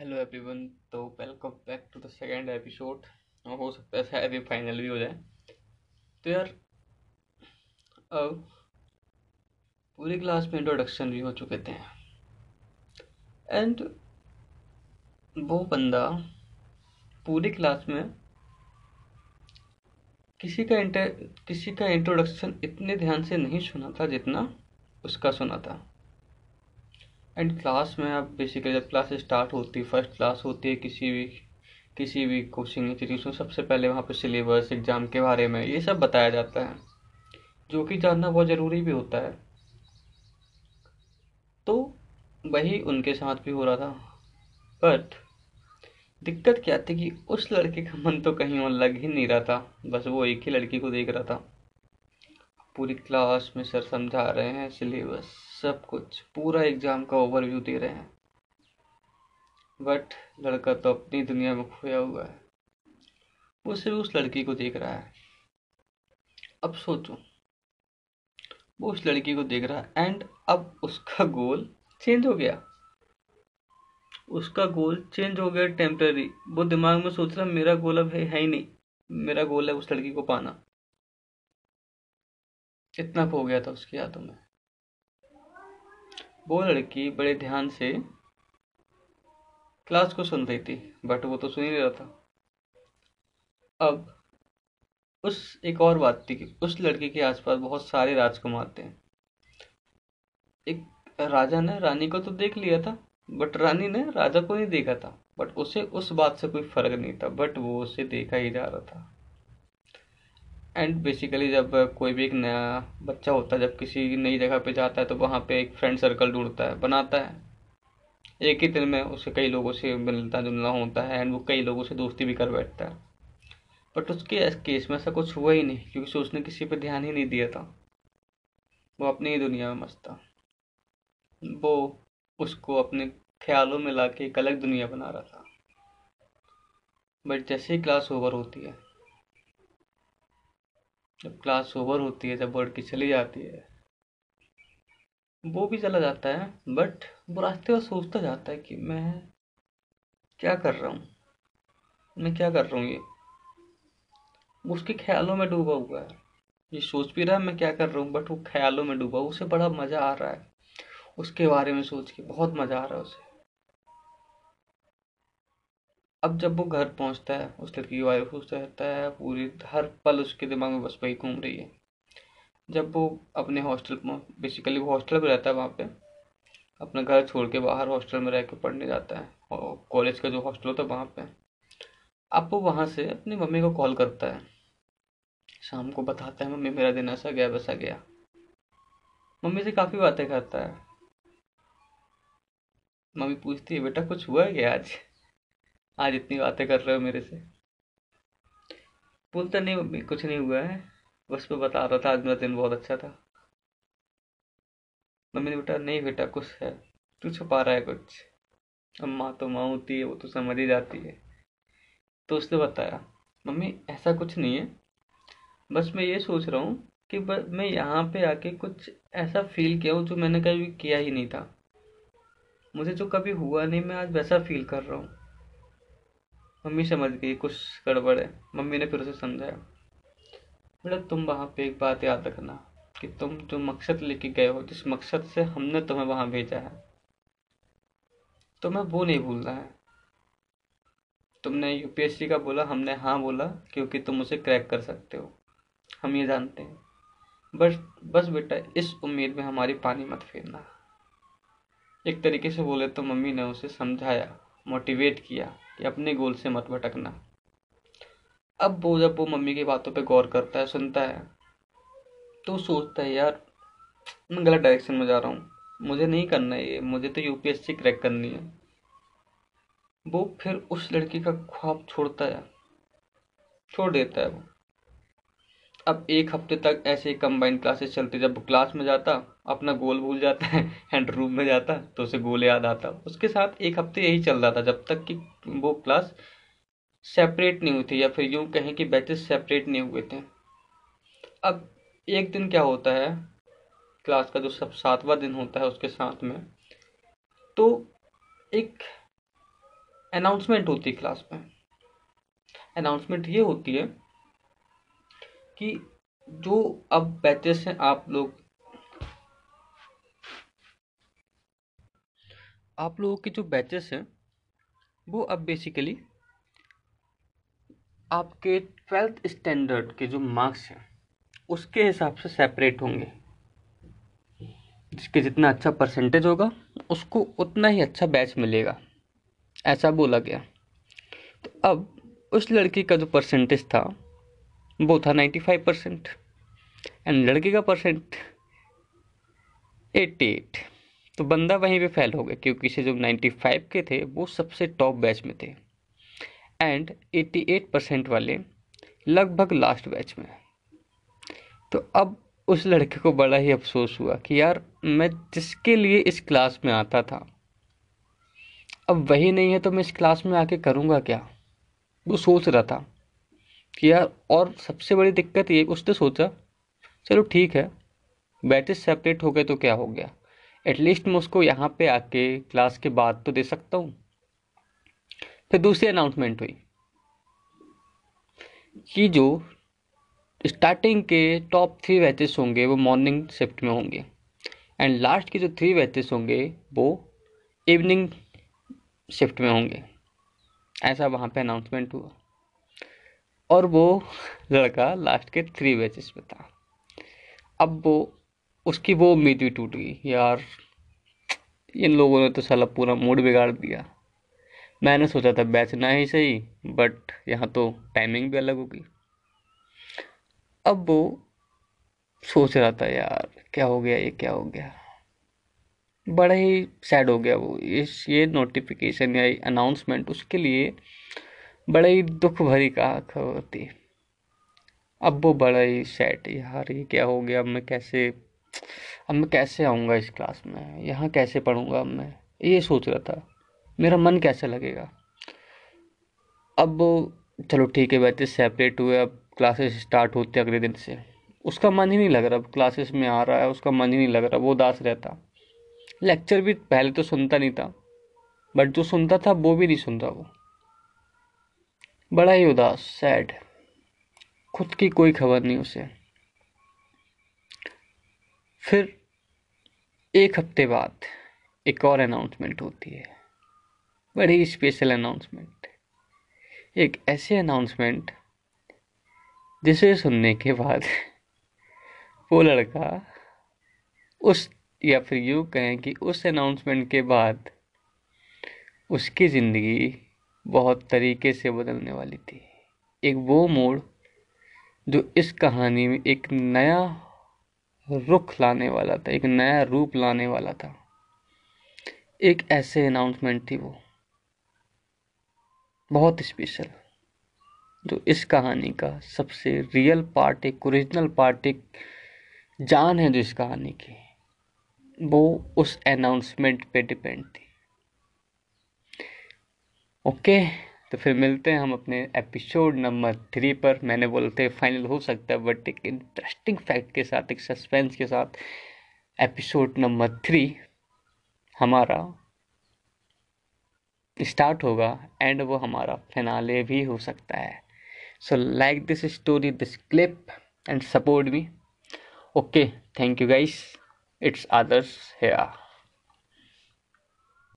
Hello everyone तो welcome back to the second episode हो सकता है शायद फाइनल भी हो जाए। तो यार, अब पूरी क्लास में इंट्रोडक्शन भी हो चुके थे। एंड वो बंदा पूरी क्लास में किसी का इंटर किसी का इंट्रोडक्शन इतने ध्यान से नहीं सुना था जितना उसका सुना था। एंड क्लास में अब बेसिकली जब क्लास स्टार्ट होती है फ़र्स्ट क्लास होती है किसी भी किसी भी कोचिंग इंस्टीट्यूशन सबसे पहले वहाँ पर सिलेबस एग्ज़ाम के बारे में ये सब बताया जाता है, जो कि जानना बहुत ज़रूरी भी होता है। तो वही उनके साथ भी हो रहा था। बट दिक्कत क्या थी कि उस लड़के का मन तो कहीं और लग ही नहीं रहा था, बस वो एक ही लड़की को देख रहा था। पूरी क्लास में सर समझा रहे हैं सिलेबस सब कुछ पूरा एग्ज़ाम का ओवरव्यू दे रहे हैं। बट लड़का तो अपनी दुनिया में खोया हुआ है। वो सिर्फ़ उस लड़की को देख रहा है। अब सोचो वो उस लड़की को देख रहा है एंड अब उसका गोल चेंज हो गया। उसका गोल चेंज हो गया टेम्पररी वो दिमाग में सोच रहा मेरा गोल अब है, है ही नहीं। मेरा गोल है उस लड़की को पाना। कितना खो गया था उसकी यादों में। वो लड़की बड़े ध्यान से क्लास को सुन रही थी बट वो तो सुन ही रहा था। अब उस एक और बात थी कि उस लड़की के आसपास बहुत सारे राजकुमार थे। एक राजा ने रानी को तो देख लिया था बट रानी ने राजा को नहीं देखा था बट उसे उस बात से कोई फ़र्क नहीं था बट वो उसे देखा ही जा रहा था। एंड बेसिकली जब कोई भी एक नया बच्चा होता है, जब किसी नई जगह पे जाता है तो वहाँ पे एक फ्रेंड सर्कल ढूंढता है, बनाता है। एक ही दिन में उसे कई लोगों से मिलता, जुलना होता है एंड वो कई लोगों से दोस्ती भी कर बैठता है। बट उसके केस में ऐसा कुछ हुआ ही नहीं, क्योंकि उसने किसी पर ध्यान ही नहीं दिया था। वो अपनी ही दुनिया में मस्त था। वो उसको अपने ख्यालों में ला के एक अलग दुनिया बना रहा था। बट जैसे ही क्लास ओवर होती है जब क्लास ओवर होती है, जब वर्ड की चली जाती है, वो भी चला जाता है बट वो रास्ते में सोचता जाता है कि मैं क्या कर रहा हूँ? मैं क्या कर रहा हूँ ये? उसके ख्यालों में डूबा हुआ है। ये सोच भी रहा है मैं क्या कर रहा हूँ बट वो ख्यालों में डूबा उसे बड़ा मज़ा आ रहा है। उसके बारे में सोच के बहुत मज़ा आ रहा है उसे। अब जब वो घर पहुँचता है, उस लड़की की वाइफ उससे रहता है, पूरी हर पल उसके दिमाग में बस वही घूम रही है। जब वो अपने हॉस्टल बेसिकली वो हॉस्टल में रहता है वहाँ पे, अपना घर छोड़ के बाहर हॉस्टल में रह के पढ़ने जाता है, और कॉलेज का जो हॉस्टल होता है वहाँ पे, अब वो वहाँ से अपनी मम्मी को कॉल करता है। शाम को बताता है, मम्मी, मेरा दिन ऐसा गया, वैसा गया। मम्मी से काफ़ी बातें करता है। मम्मी पूछती है, बेटा, कुछ हुआ है क्या आज? आज इतनी बातें कर रहे हो मेरे से। बोलता नहीं कुछ नहीं हुआ है। बस मैं बता रहा था, आज मेरा दिन बहुत अच्छा था। मम्मी ने बेटा नहीं बेटा, कुछ है। तू छुपा रहा है कुछ। अब माँ तो माँ होती है, वो तो समझ ही जाती है। तो उसने बताया, मम्मी, ऐसा कुछ नहीं है। बस मैं ये सोच रहा हूँ कि मैं यहाँ पे आके कुछ ऐसा फील किया हूँ जो मैंने कभी किया ही नहीं था। मुझे जो कभी हुआ नहीं, मैं आज वैसा फील कर रहा हूँ। मम्मी समझ गई, कुछ गड़बड़ है। मम्मी ने फिर उसे समझाया, बेटा, तुम वहाँ पे एक बात याद रखना कि तुम जो मकसद लेके गए हो, जिस मकसद से हमने तुम्हें वहाँ भेजा है, तुम्हें वो नहीं भूलना है। तुमने यूपीएससी का बोला, हमने हाँ बोला, क्योंकि तुम उसे क्रैक कर सकते हो। हम ये जानते हैं। बस बस बेटा, इस उम्मीद में हमारी पानी मत फेरना। एक तरीके से बोले तो मम्मी ने उसे समझाया। मोटिवेट किया कि अपने गोल से मत भटकना। अब वो जब वो मम्मी की बातों पे गौर करता है, सुनता है। तो सोचता है, यार, मैं गलत डायरेक्शन में जा रहा हूँ। मुझे नहीं करना ये। मुझे तो यूपीएससी क्रैक करनी है। वो फिर उस लड़की का ख्वाब छोड़ता है। छोड़ देता है वो। अब एक हफ़्ते तक ऐसे कंबाइंड क्लासेस चलते, जब क्लास में जाता, अपना गोल भूल जाता है एंड रूम में जाता तो उसे गोल याद आता। उसके साथ एक हफ़्ते यही चल रहा था, जब तक कि वो क्लास सेपरेट नहीं हुई थी, या फिर यूँ कहें कि बैचेस सेपरेट नहीं हुए थे। अब एक दिन क्या होता है क्लास का जो सब सातवां दिन होता है उसके साथ में तो एक अनाउंसमेंट होती है क्लास में। अनाउंसमेंट ये होती है कि जो अब बैचेस हैं आप लोग, आप लोगों के जो बैचेस हैं, वो अब बेसिकली आपके ट्वेल्थ स्टैंडर्ड के जो मार्क्स हैं, उसके हिसाब से सेपरेट होंगे। जिसके जितना अच्छा परसेंटेज होगा, उसको उतना ही अच्छा बैच मिलेगा। ऐसा बोला गया। तो अब उस लड़की का जो परसेंटेज था वो था नाइन्टी फाइव परसेंट एंड लड़के का परसेंट एट्टी एट तो बंदा वहीं पे फेल हो गया क्योंकि से जो नाइन्टी फाइव के थे, वो सबसे टॉप बैच में थे. एंड एट्टी एट परसेंट वाले लगभग लास्ट बैच में. तो अब उस लड़के को बड़ा ही अफसोस हुआ कि यार, मैं जिसके लिए इस क्लास में आता था, अब वही नहीं है तो मैं इस क्लास में आके करूँगा क्या? वो सोच रहा था। कि यार और सबसे बड़ी दिक्कत ये, उसने सोचा, चलो ठीक है बैचेस सेपरेट हो गए तो क्या हो गया? एटलीस्ट मैं उसको यहाँ पे आके क्लास के बाद तो दे सकता हूँ। फिर दूसरी अनाउंसमेंट हुई कि जो स्टार्टिंग के टॉप थ्री बैचेस होंगे, वो मॉर्निंग शिफ्ट में होंगे। एंड लास्ट के जो थ्री बैचेस होंगे, वो इवनिंग शिफ्ट में होंगे। ऐसा वहाँ पे अनाउंसमेंट हुआ। और वो लड़का लास्ट के थ्री बैचेस में था। अब वो, उसकी वो उम्मीद भी टूट गई, यार, इन लोगों ने तो साला पूरा मूड बिगाड़ दिया। मैंने सोचा था बैच ना ही सही बट यहाँ तो टाइमिंग भी अलग होगी। अब वो सोच रहा था, यार, क्या हो गया, ये क्या हो गया? बड़ा ही सैड हो गया वो। इस, ये नोटिफिकेशन या अनाउंसमेंट उसके लिए बड़ा ही दुख भरी का खबर थी अब वो बड़ा ही सैड यार ये क्या हो गया? अब मैं कैसे, अब मैं कैसे आऊँगा इस क्लास में? यहाँ कैसे पढ़ूँगा अब मैं? ये सोच रहा था। मेरा मन कैसे लगेगा? अब चलो ठीक है बैचेस सेपरेट हुए, अब क्लासेस स्टार्ट होते अगले दिन से। उसका मन ही नहीं लग रहा, अब क्लासेस में आ रहा है, उसका मन ही नहीं लग रहा, वो उदास रहता। लेक्चर भी पहले तो सुनता नहीं था बट जो सुनता था, वो भी नहीं सुन रहा वो। बड़ा ही उदास सैड खुद की कोई खबर नहीं उसे। फिर एक हफ़्ते बाद एक और अनाउंसमेंट होती है। बड़ी स्पेशल अनाउंसमेंट एक ऐसे अनाउंसमेंट जिसे सुनने के बाद वो लड़का उस, या फिर यूँ कहें कि उस अनाउंसमेंट के बाद उसकी ज़िंदगी बहुत तरीके से बदलने वाली थी। एक वो मोड़ जो इस कहानी में एक नया रुख लाने वाला था, एक नया रूप लाने वाला था। एक ऐसे अनाउंसमेंट थी वो। बहुत स्पेशल जो इस कहानी का सबसे रियल पार्ट एक ओरिजिनल पार्ट एक जान है जो इस कहानी की, वो उस अनाउंसमेंट पे डिपेंड थी। ओके तो फिर मिलते हैं हम अपने एपिसोड नंबर थ्री पर। मैंने बोलते फाइनल हो सकता है बट एक इंटरेस्टिंग फैक्ट के साथ, एक सस्पेंस के साथ एपिसोड नंबर थ्री हमारा स्टार्ट होगा एंड वो हमारा फिनाले भी हो सकता है। So like this story this clip and support me okay thank you guys it's others here